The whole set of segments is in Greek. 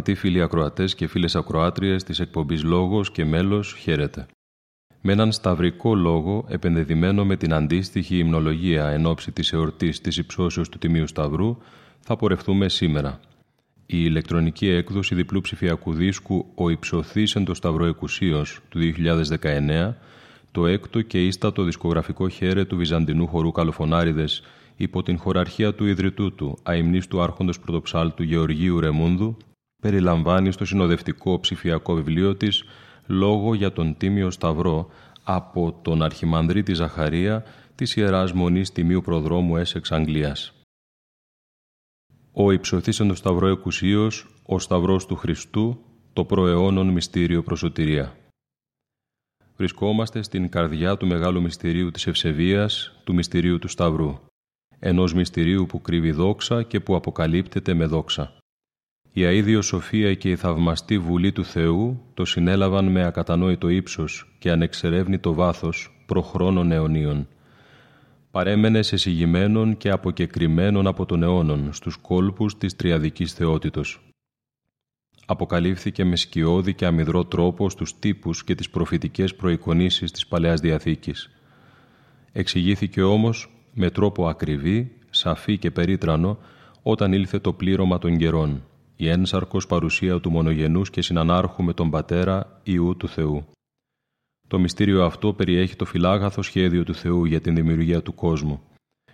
Αγαπητοί φίλοι ακροατές και φίλες ακροάτριες της εκπομπής Λόγος και Μέλος, χαίρετε. Με έναν σταυρικό λόγο, επενδεδημένο με την αντίστοιχη υμνολογία εν ώψη της εορτής της υψώσεως του Τιμίου Σταυρού, θα πορευτούμε σήμερα. Η ηλεκτρονική έκδοση διπλού ψηφιακού δίσκου Ο Υψωθής εν το Σταυρό Εκουσίως του 2019, το έκτο και ίστατο δισκογραφικό χέρε του Βυζαντινού χορού Καλοφωνάριδες υπό την χωραρχία του ιδρυτού του, αιμνίστου άρχοντος πρωτοψάλτου Γεωργίου Ρεμούντου, περιλαμβάνει στο συνοδευτικό ψηφιακό βιβλίο της «Λόγο για τον Τίμιο Σταυρό» από τον Αρχιμανδρίτη Ζαχαρία της Ιεράς Μονής Τιμίου Προδρόμου Έσεξ Αγγλίας. Ο υψωθήσεν το Σταυρό Εκουσίος, ο Σταυρός του Χριστού, το προαιώνων μυστήριο προσωτηρία. Βρισκόμαστε στην καρδιά του μεγάλου μυστηρίου της Ευσεβίας, του μυστηρίου του Σταυρού, ενός μυστηρίου που κρύβει δόξα και που αποκαλύπτεται με δόξα. Η αίδιο σοφία και η θαυμαστή βουλή του Θεού το συνέλαβαν με ακατανόητο ύψος και ανεξερεύνητο βάθος προχρόνων αιωνίων. Παρέμενε σε συγημένων και αποκεκριμένων από τον αιώνων στους κόλπους της τριαδικής θεότητος. Αποκαλύφθηκε με σκιώδη και αμυδρό τρόπο στους τύπους και τις προφητικές προεικονίσεις της Παλαιάς Διαθήκης. Εξηγήθηκε όμως με τρόπο ακριβή, σαφή και περίτρανο όταν ήλθε το πλήρωμα των καιρών η ένσαρκος παρουσία του μονογενούς και συνανάρχου με τον Πατέρα Ιού του Θεού. Το μυστήριο αυτό περιέχει το φυλάγαθο σχέδιο του Θεού για την δημιουργία του κόσμου.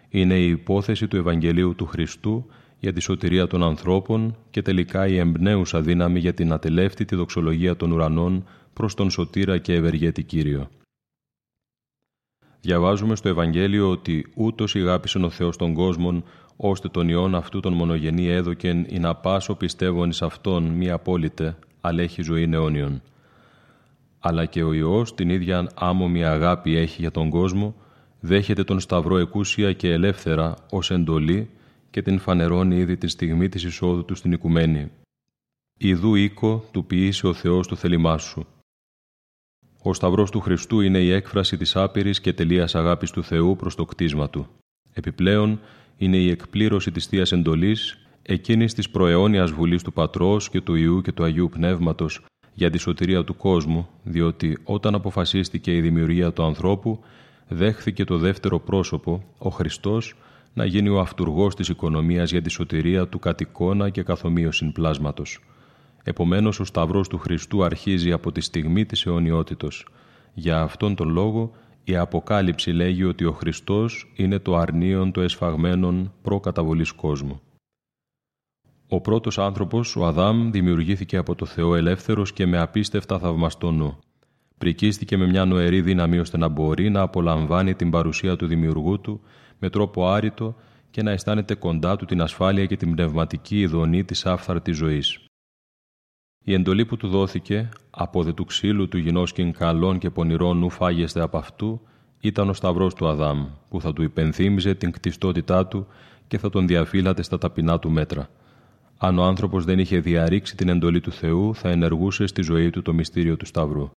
Είναι η υπόθεση του Ευαγγελίου του Χριστού για τη σωτηρία των ανθρώπων και τελικά η εμπνέουσα δύναμη για την ατελεύτητη δοξολογία των ουρανών προς τον σωτήρα και ευεργέτη Κύριο. Διαβάζουμε στο Ευαγγέλιο ότι ούτως ηγάπησεν ο Θεός των κόσμων, ώστε τον Υιόν αυτού τον μονογενή έδωκεν ή να πάσω πιστεύων εις Αυτόν μη απόλυτε, αλλά έχει ζωή αιώνιον. Αλλά και ο Υιός την ίδια άμομη αγάπη έχει για τον κόσμο, δέχεται τον Σταυρό εκούσια και ελεύθερα ως εντολή και την φανερώνει ήδη τη στιγμή της εισόδου του στην οικουμένη. Ιδού οίκο του ποιήσει ο Θεός του θέλημά σου. Ο Σταυρός του Χριστού είναι η έκφραση της άπειρης και τελείας αγάπης του Θεού προς το κτίσμα Του. Επιπλέον, είναι η εκπλήρωση της Θείας Εντολής, εκείνης της προαιώνιας βουλής του Πατρός και του Ιού και του Αγίου Πνεύματος για τη σωτηρία του κόσμου, διότι όταν αποφασίστηκε η δημιουργία του ανθρώπου, δέχθηκε το δεύτερο πρόσωπο, ο Χριστός, να γίνει ο αυτούργός της οικονομίας για τη σωτηρία του κατοικώνα και καθομοίωσιν πλάσματος. Επομένως, ο Σταυρός του Χριστού αρχίζει από τη στιγμή της αιωνιότητος. Για αυτόν τον λόγο, η Αποκάλυψη λέγει ότι ο Χριστός είναι το αρνίον το εσφαγμένων προκαταβολής κόσμου. Ο πρώτος άνθρωπος, ο Αδάμ, δημιουργήθηκε από το Θεό ελεύθερος και με απίστευτα θαυμαστό νου. Πρικίστηκε με μια νοερή δύναμη ώστε να μπορεί να απολαμβάνει την παρουσία του δημιουργού του με τρόπο άρρητο και να αισθάνεται κοντά του την ασφάλεια και την πνευματική ειδονή της άφθαρτης ζωής. Η εντολή που του δόθηκε, από δε του ξύλου του γινώσκην καλών και πονηρών νου φάγεστε από αυτού, ήταν ο σταυρός του Αδάμ, που θα του υπενθύμιζε την κτιστότητά του και θα τον διαφύλατε στα ταπεινά του μέτρα. Αν ο άνθρωπος δεν είχε διαρρήξει την εντολή του Θεού, θα ενεργούσε στη ζωή του το μυστήριο του Σταυρού.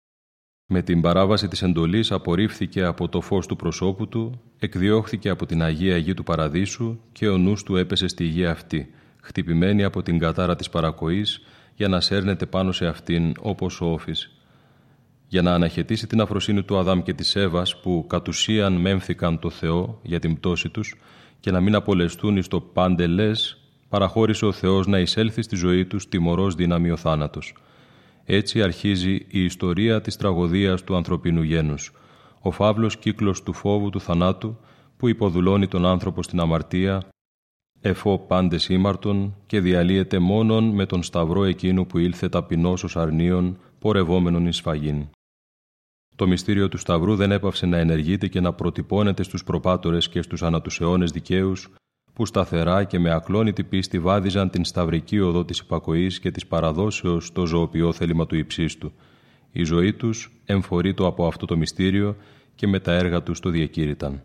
Με την παράβαση της εντολής απορρίφθηκε από το φως του προσώπου του, εκδιώχθηκε από την Αγία Γη του Παραδείσου και ο νους του έπεσε στη γη αυτή, χτυπημένη από την κατάρα της παρακοής για να σέρνεται πάνω σε αυτήν όπως ο όφης. Για να αναχαιτήσει την αφροσύνη του Αδάμ και της Εύας που κατ' ουσίαν μέμφθηκαν το Θεό για την πτώση τους και να μην απολεστούν εις το πάντελες, παραχώρησε ο Θεός να εισέλθει στη ζωή τους τιμωρός δύναμη ο θάνατος. Έτσι αρχίζει η ιστορία της τραγωδίας του ανθρωπίνου γένους, ο φαύλος κύκλος του φόβου του θανάτου που υποδουλώνει τον άνθρωπο στην αμαρτία, εφό πάντες ήμαρτον και διαλύεται μόνον με τον σταυρό εκείνου που ήλθε ταπεινός ως αρνίων, πορευόμενον εις φαγήν. Το μυστήριο του Σταυρού δεν έπαυσε να ενεργείται και να προτυπώνεται στους προπάτορες και στους ανατους αιώνες δικαίους, που σταθερά και με ακλόνητη πίστη βάδιζαν την σταυρική οδό της υπακοής και της παραδόσεως στο ζωοποιό θέλημα του υψίστου. Η ζωή τους εμφορείτο από αυτό το μυστήριο και με τα έργα τους το διακήρυταν.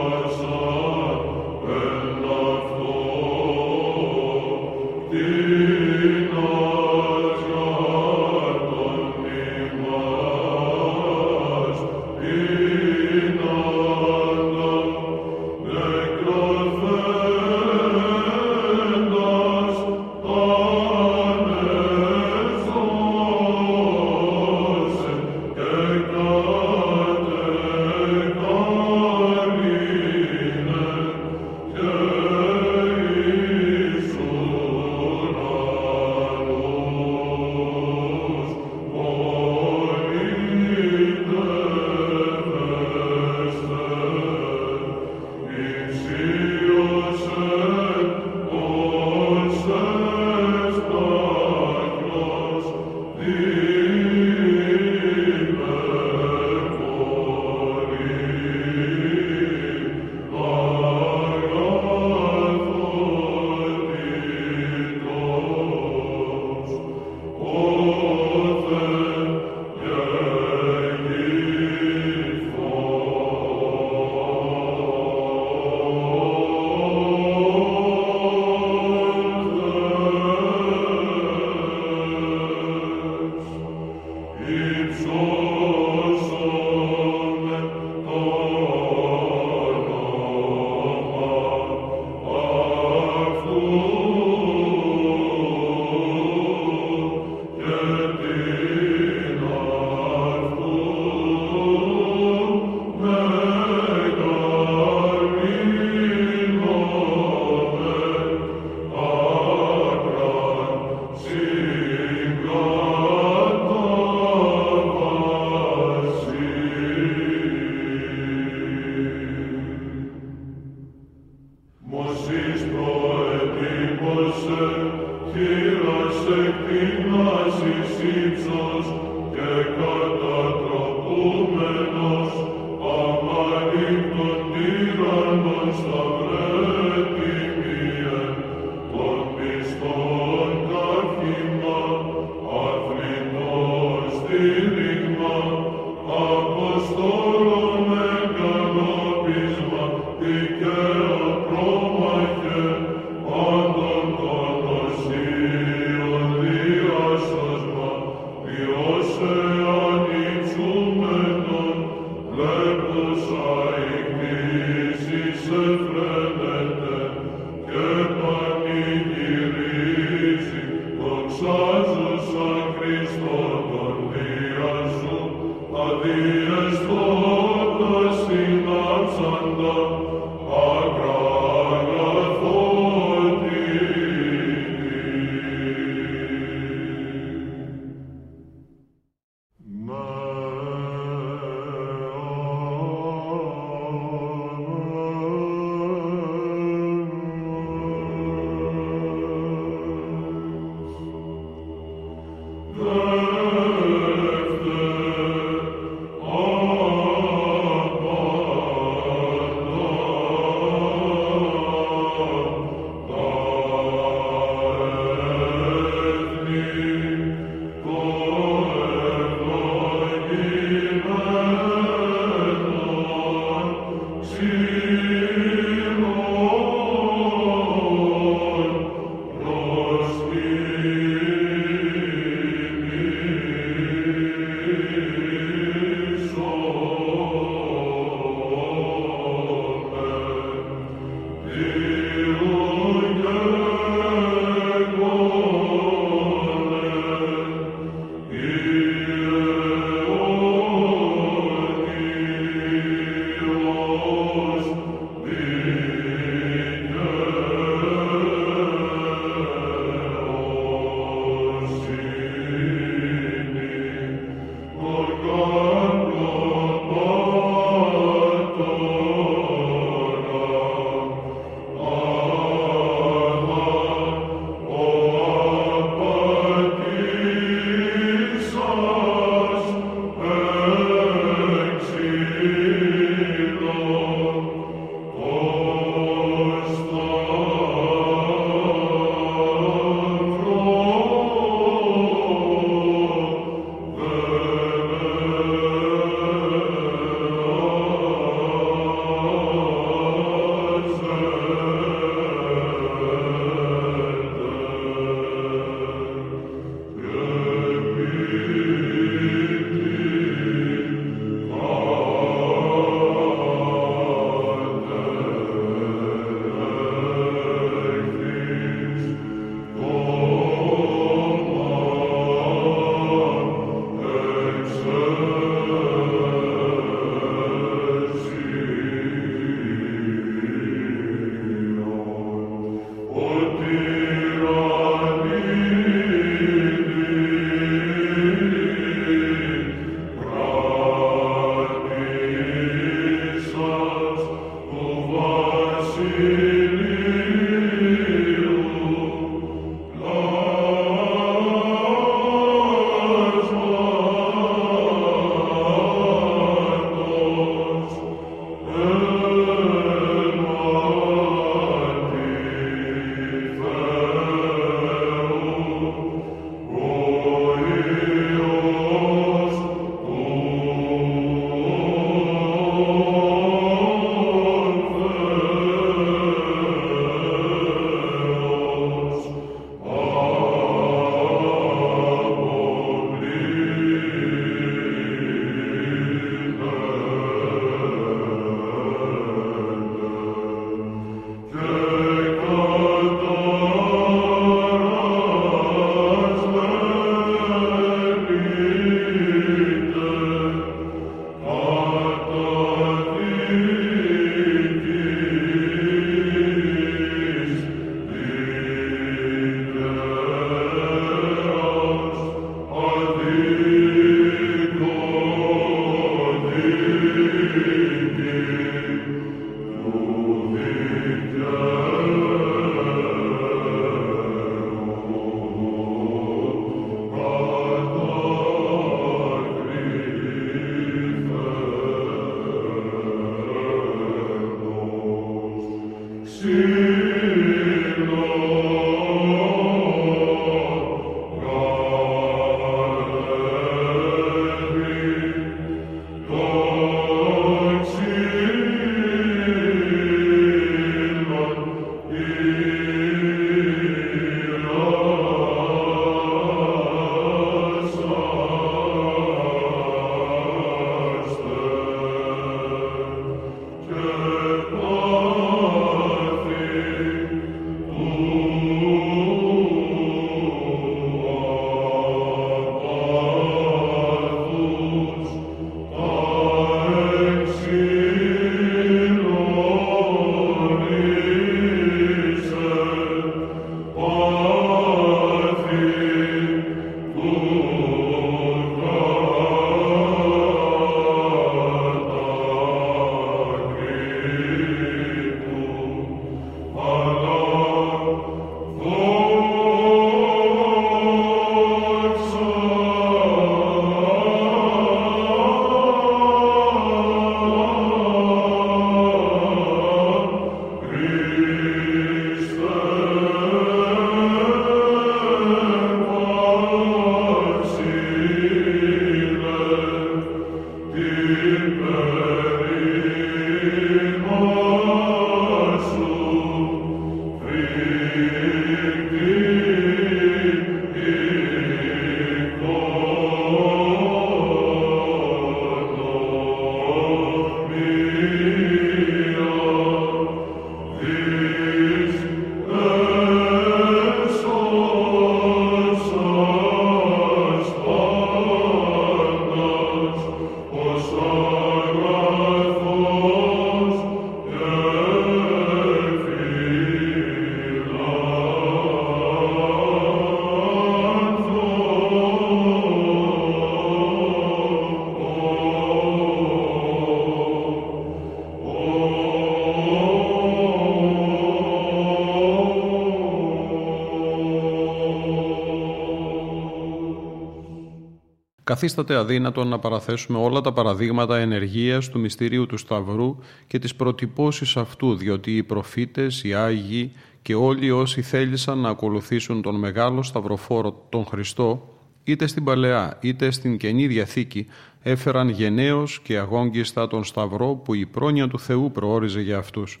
Καθίσταται αδύνατο να παραθέσουμε όλα τα παραδείγματα ενεργείας του μυστηρίου του Σταυρού και τις προτυπώσεις αυτού, διότι οι προφήτες, οι Άγιοι και όλοι όσοι θέλησαν να ακολουθήσουν τον μεγάλο σταυροφόρο τον Χριστό, είτε στην Παλαιά είτε στην Καινή Διαθήκη, έφεραν γενναίος και αγόγγιστα τον Σταυρό που η πρόνοια του Θεού προόριζε για αυτούς.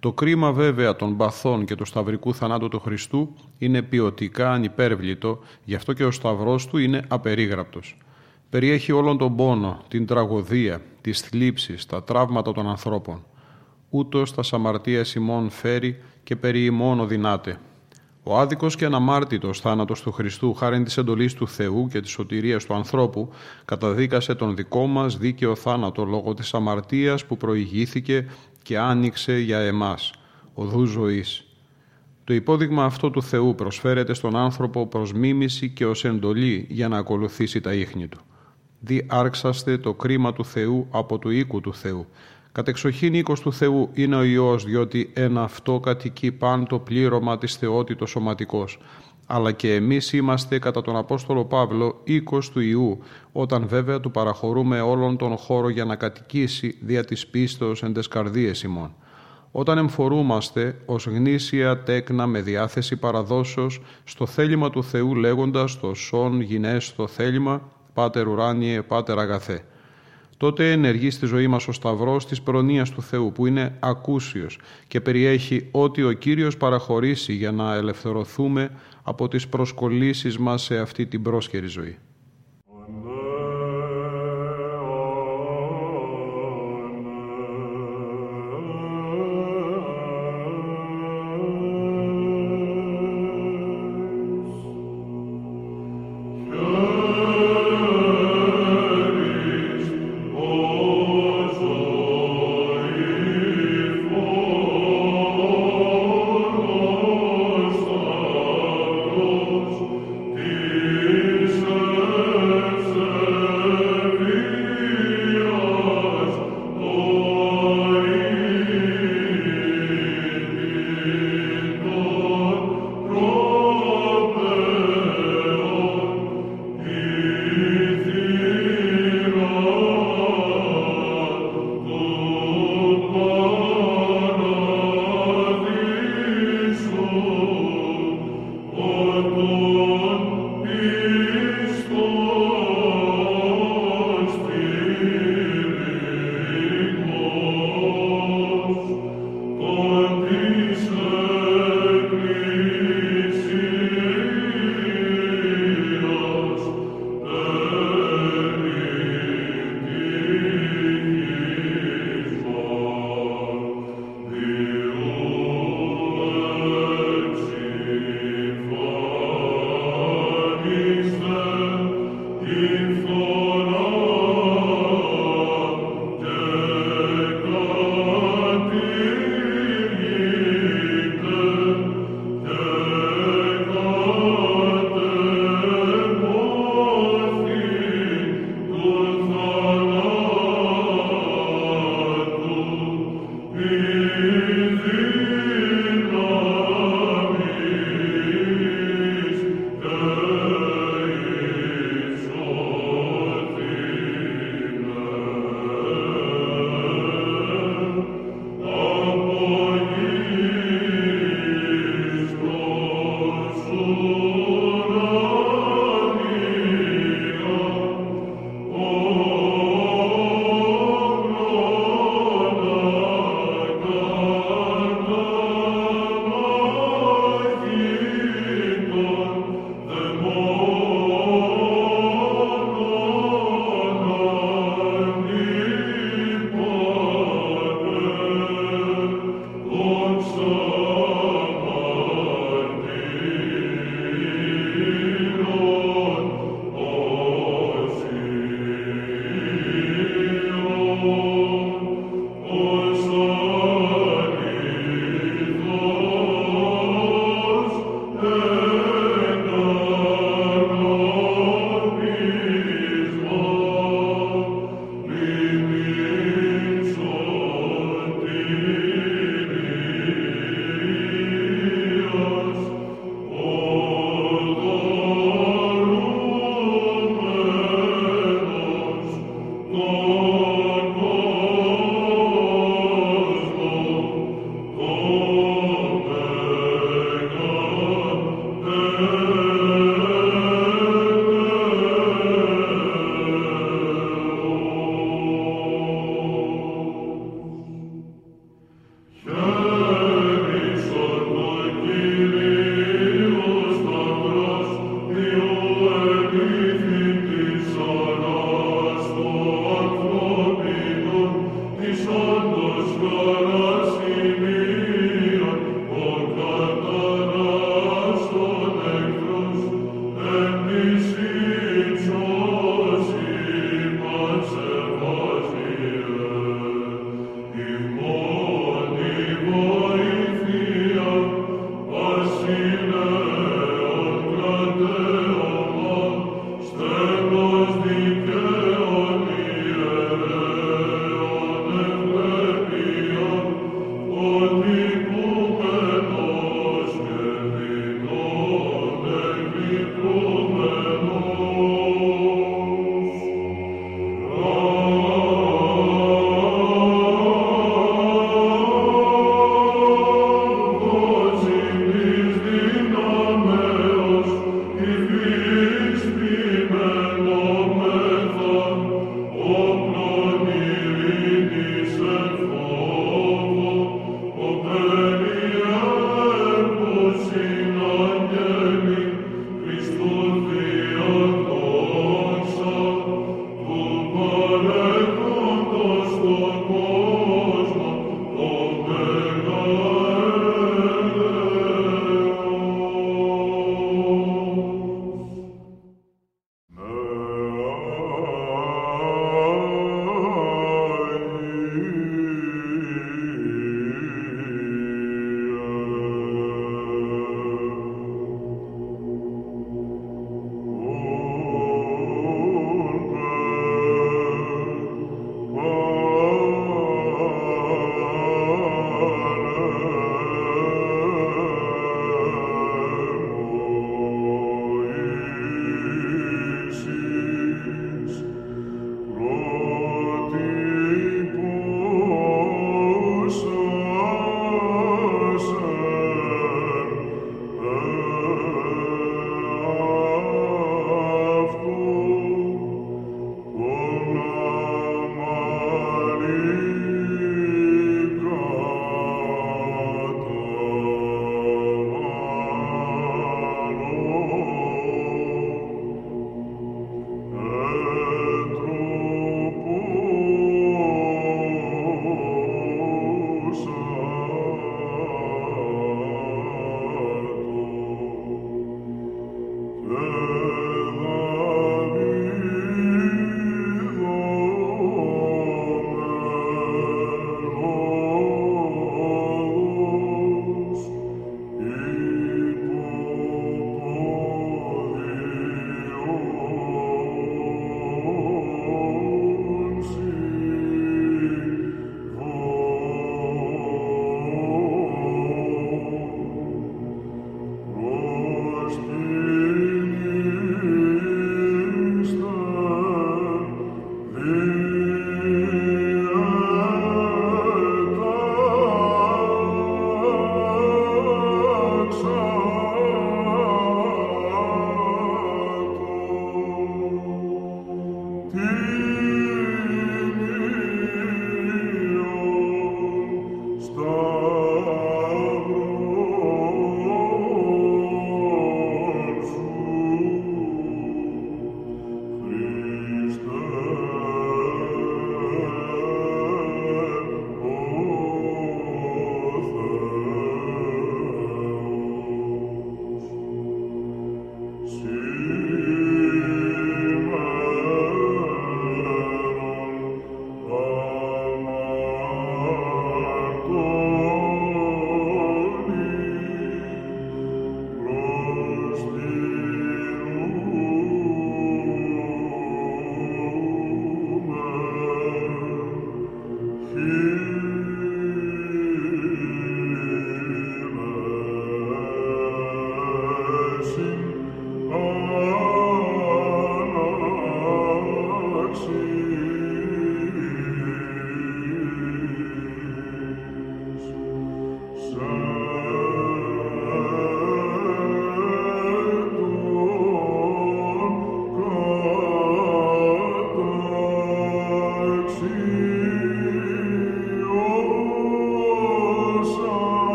Το κρίμα βέβαια των παθών και του σταυρικού θανάτου του Χριστού είναι ποιοτικά ανυπέρβλητο, γι' αυτό και ο Σταυρός του είναι απερίγραπτος. Περιέχει όλον τον πόνο, την τραγωδία, τις θλίψεις, τα τραύματα των ανθρώπων. Ούτως τα σαμαρτία ημών φέρει και περί ημών οδυνάται. Ο άδικος και αναμάρτητος θάνατος του Χριστού χάρη της εντολής του Θεού και της σωτηρίας του ανθρώπου καταδίκασε τον δικό μας δίκαιο θάνατο λόγω της αμαρτίας που προηγήθηκε και άνοιξε για εμάς, οδού ζωής. Το υπόδειγμα αυτό του Θεού προσφέρεται στον άνθρωπο προς μίμηση και ως εντολή για να ακολουθήσει τα ίχνη του δι άρξαστε το κρίμα του Θεού από του οίκου του Θεού. Κατεξοχήν οίκος του Θεού είναι ο Υιός, διότι ένα αυτό κατοικεί παν το πλήρωμα της θεότητος σωματικός. Αλλά και εμείς είμαστε κατά τον Απόστολο Παύλο οίκος του Ιού, όταν βέβαια του παραχωρούμε όλον τον χώρο για να κατοικήσει δια της πίστεως εν τες καρδίες ημών. Όταν εμφορούμαστε ως γνήσια τέκνα με διάθεση παραδόσεως στο θέλημα του Θεού λέγοντας το σόν γυναίες το θέλημα Πάτερ ουράνιε, Πάτερ αγαθέ. Τότε ενεργεί στη ζωή μας ο Σταυρός της προνοίας του Θεού που είναι ακούσιος και περιέχει ό,τι ο Κύριος παραχωρήσει για να ελευθερωθούμε από τις προσκολήσεις μας σε αυτή την πρόσχερη ζωή.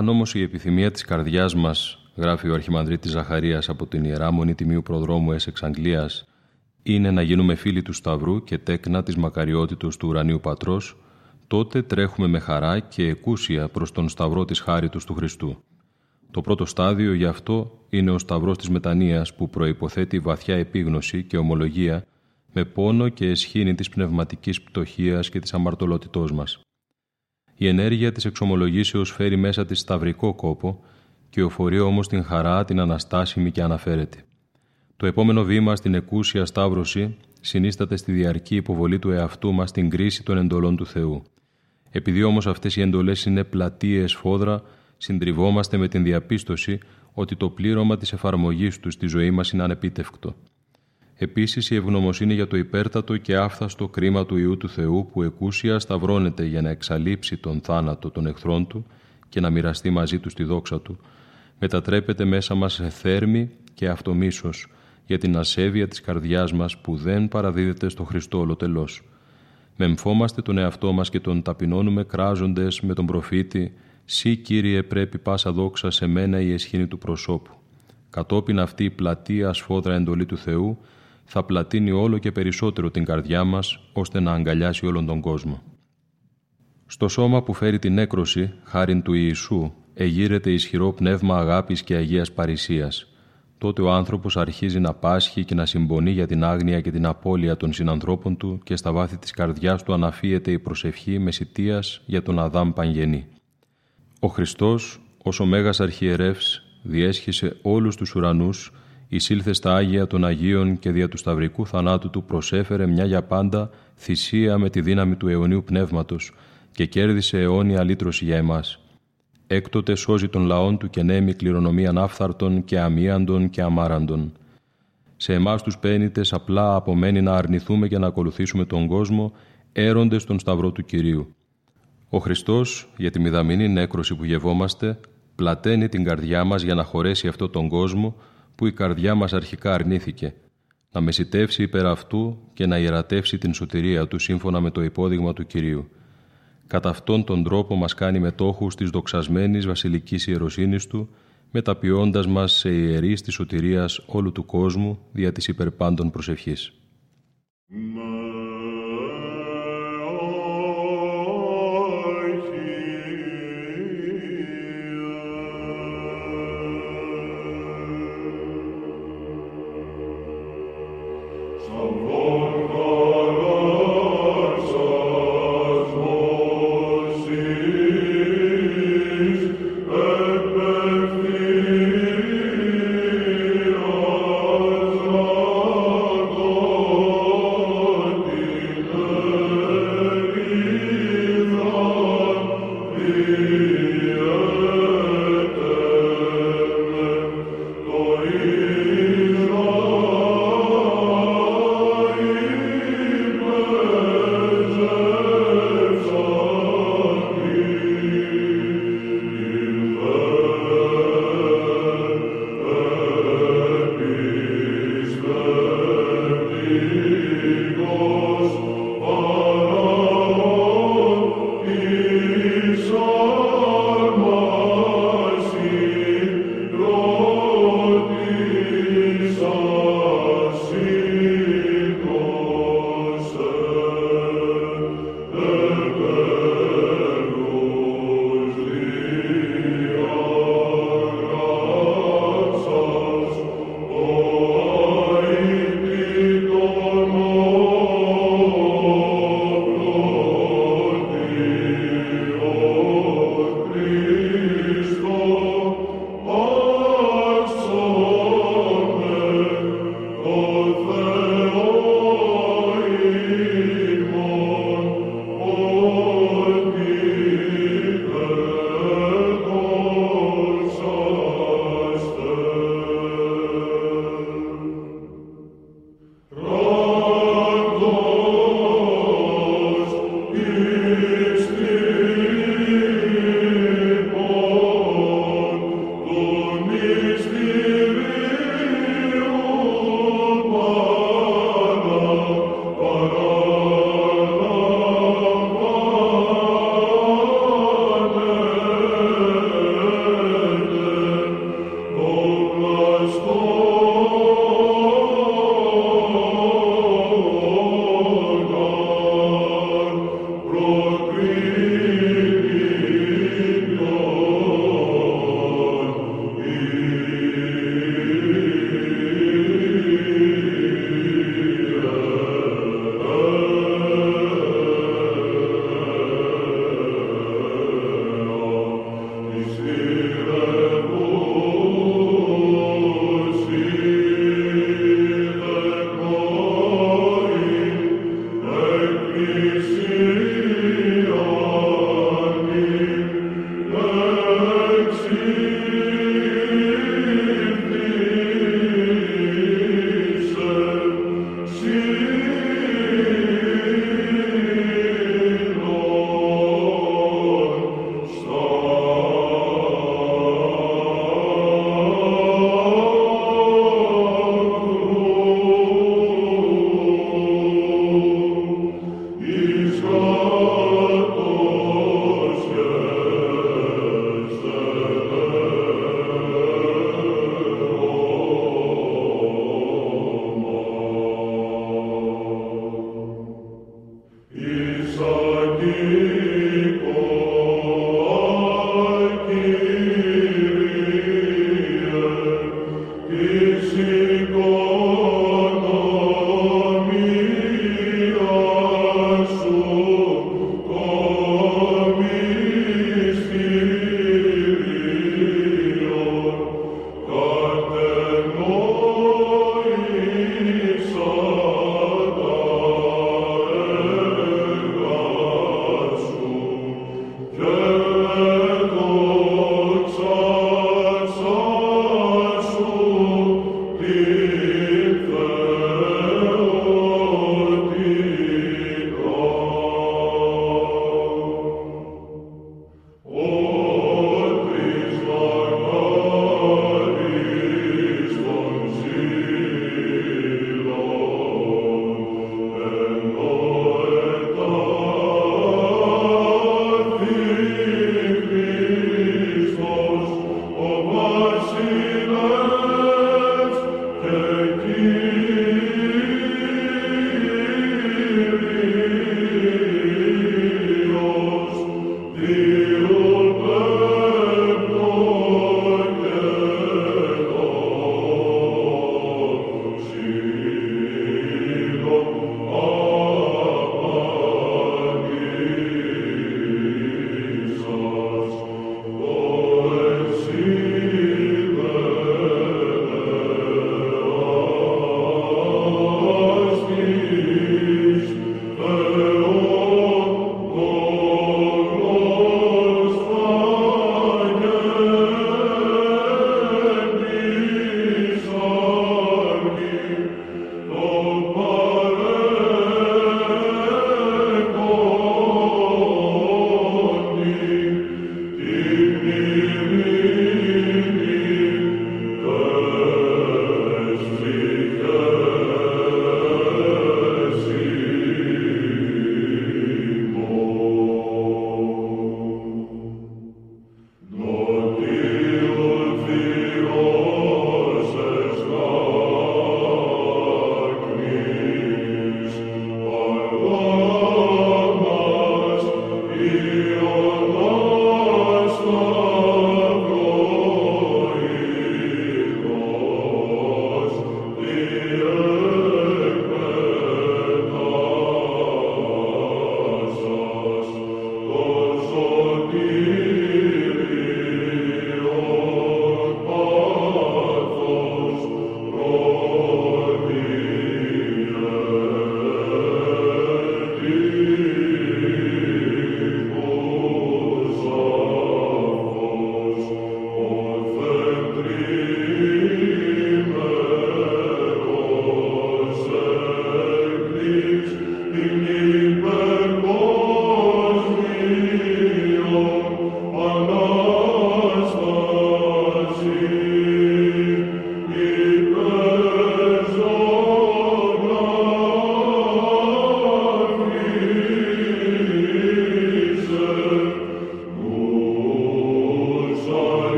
Αν όμως η επιθυμία της καρδιάς μας, γράφει ο Αρχιμανδρίτης Ζαχαρίας από την Ιερά Μονή Τιμίου Προδρόμου Έσεξ Αγγλίας, είναι να γίνουμε φίλοι του Σταυρού και τέκνα της μακαριότητος του Ουρανίου Πατρός, τότε τρέχουμε με χαρά και εκούσια προς τον Σταυρό της Χάριτος του Χριστού. Το πρώτο στάδιο γι' αυτό είναι ο Σταυρός της Μετανοίας που προϋποθέτει βαθιά επίγνωση και ομολογία με πόνο και εσχήνη της πνευματικής πτωχίας και της αμαρτωλότητός μας. Η ενέργεια της εξομολογήσεως φέρει μέσα της σταυρικό κόπο και οφορεί όμως την χαρά την αναστάσιμη και αναφέρεται. Το επόμενο βήμα στην εκούσια σταύρωση συνίσταται στη διαρκή υποβολή του εαυτού μας στην κρίση των εντολών του Θεού. Επειδή όμως αυτές οι εντολές είναι πλατείες φόδρα, συντριβόμαστε με την διαπίστωση ότι το πλήρωμα της εφαρμογής τους στη ζωή μας είναι ανεπίτευκτο. Επίσης η ευγνωμοσύνη για το υπέρτατο και άφθαστο κρίμα του Ιού του Θεού που εκούσια σταυρώνεται για να εξαλείψει τον θάνατο των εχθρών του και να μοιραστεί μαζί του τη δόξα του, μετατρέπεται μέσα μας σε θέρμη και αυτομίσος για την ασέβεια της καρδιάς μας που δεν παραδίδεται στο Χριστό ολοτελώς. Μεμφόμαστε τον εαυτό μας και τον ταπεινώνουμε κράζοντες με τον προφήτη «Σύ, Κύριε, πρέπει πάσα δόξα σε μένα η εσχήνη του προσώπου». Κατόπιν αυτή η πλατεία ασφόδρα εντολή του Θεού θα πλατείνει όλο και περισσότερο την καρδιά μας, ώστε να αγκαλιάσει όλον τον κόσμο. Στο σώμα που φέρει την έκρωση, χάριν του Ιησού, εγείρεται ισχυρό πνεύμα αγάπης και αγίας παρησίας. Τότε ο άνθρωπος αρχίζει να πάσχει και να συμπονεί για την άγνοια και την απώλεια των συνανθρώπων του και στα βάθη της καρδιάς του αναφύεται η προσευχή μεσητείας για τον Αδάμ Παγγενή. Ο Χριστός, ως ο Μέγας Αρχιερεύς, διέσχισε όλους τους ουρανούς εισήλθε στα Άγια των Αγίων και δια του σταυρικού θανάτου του προσέφερε μια για πάντα θυσία με τη δύναμη του αιωνίου πνεύματος και κέρδισε αιώνια λύτρωση για εμάς. Έκτοτε σώζει τον λαόν του και νέμει κληρονομίαν άφθαρτων και αμίαντων και αμάραντων. Σε εμάς τους πένητες απλά απομένει να αρνηθούμε και να ακολουθήσουμε τον κόσμο, έροντες τον σταυρό του Κυρίου. Ο Χριστός, για τη μηδαμινή νέκρωση που γευόμαστε, πλαταίνει την καρδιά μας για να χωρέσει αυτό τον κόσμο, που η καρδιά μας αρχικά αρνήθηκε, να μεσητεύσει υπέρ αυτού και να ιερατεύσει την σωτηρία του σύμφωνα με το υπόδειγμα του Κυρίου. Κατά αυτόν τον τρόπο μας κάνει μετόχους της δοξασμένης βασιλικής ιεροσύνης Του, μεταποιώντας μας σε ιερείς της σωτηρίας όλου του κόσμου δια της υπερπάντων προσευχής.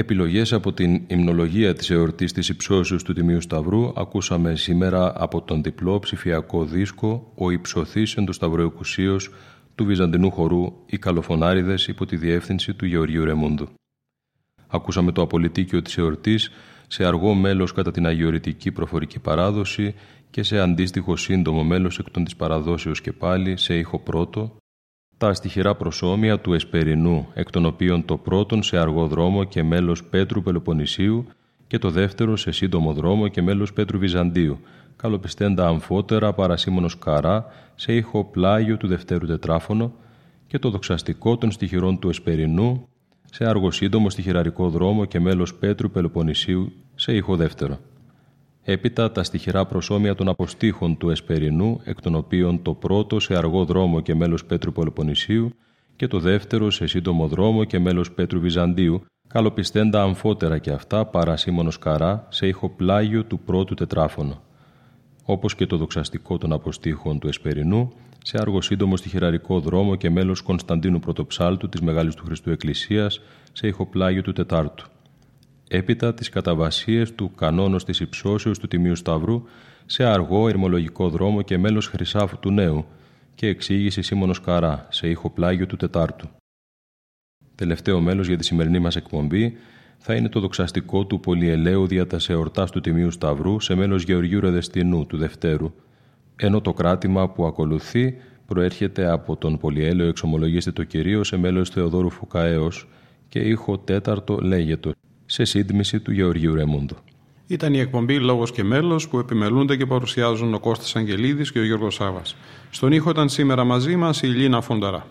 Επιλογές από την υμνολογία της εορτής της υψώσεως του Τιμίου Σταυρού ακούσαμε σήμερα από τον διπλό ψηφιακό δίσκο «Ο υψωθής εν το Σταυρό Εκουσίος» του Βυζαντινού χορού «Οι Καλοφωνάριδες» υπό τη διεύθυνση του Γεωργίου Ρεμούντου. Ακούσαμε το απολυτίκιο της εορτής σε αργό μέλος κατά την αγιορητική προφορική παράδοση και σε αντίστοιχο σύντομο μέλος εκ των της παραδόσεως και πάλι σε ήχο πρώτο τα στοιχειρά προσώμια του Εσπερινού, εκ των οποίων το πρώτον σε αργό δρόμο και μέλος Πέτρου Πελοποννησίου και το δεύτερο σε σύντομο δρόμο και μέλος Πέτρου Βυζαντίου, καλοπιστέντα αμφότερα παρασύμωνος καρά σε ήχο πλάγιο του δευτέρου τετράφωνο και το δοξαστικό των στοιχειρών του Εσπερινού σε αργοσύντομο στοιχειραρικό δρόμο και μέλος Πέτρου Πελοποννησίου σε ήχο δεύτερο. Έπειτα τα στοιχειρά προσώμια των αποστήχων του Εσπερινού, εκ των οποίων το πρώτο σε αργό δρόμο και μέλος Πέτρου Πολυποννησίου και το δεύτερο σε σύντομο δρόμο και μέλος Πέτρου Βυζαντίου, καλοπιστέντα αμφότερα και αυτά παρά Σίμωνος Καρά σε ήχο πλάγιο του πρώτου τετράφωνο. Όπως και το δοξαστικό των αποστήχων του Εσπερινού, σε αργοσύντομο στοιχειραρικό δρόμο και μέλος Κωνσταντίνου Πρωτοψάλτου της Μεγάλης του Χριστού Εκκλησίας σε ήχο πλάγιο του Τετάρτου έπειτα τις καταβασίες του κανόνος της υψώσεως του Τιμίου Σταυρού σε αργό ερμολογικό δρόμο και μέλος Χρυσάφου του Νέου και εξήγηση Σίμωνος Καρά σε ήχο πλάγιο του Τετάρτου. Τελευταίο μέλος για τη σημερινή μας εκπομπή θα είναι το δοξαστικό του Πολυελαίου δια τα εορτάς του Τιμίου Σταυρού σε μέλος Γεωργίου Ρεδεστινού του Δευτέρου, ενώ το κράτημα που ακολουθεί προέρχεται από τον Πολυέλαιο εξομολογήστε το Κυρίο σε μέλος Θεοδόρου Φουκαέως και ήχο τέταρτο λέγεται σε σύντμηση του Γεωργίου Ρεμούντου. Ήταν η εκπομπή Λόγος και Μέλος που επιμελούνται και παρουσιάζουν ο Κώστας Αγγελίδης και ο Γιώργος Σάβας. Στον ήχο ήταν σήμερα μαζί μας η Λίνα Φονταρά.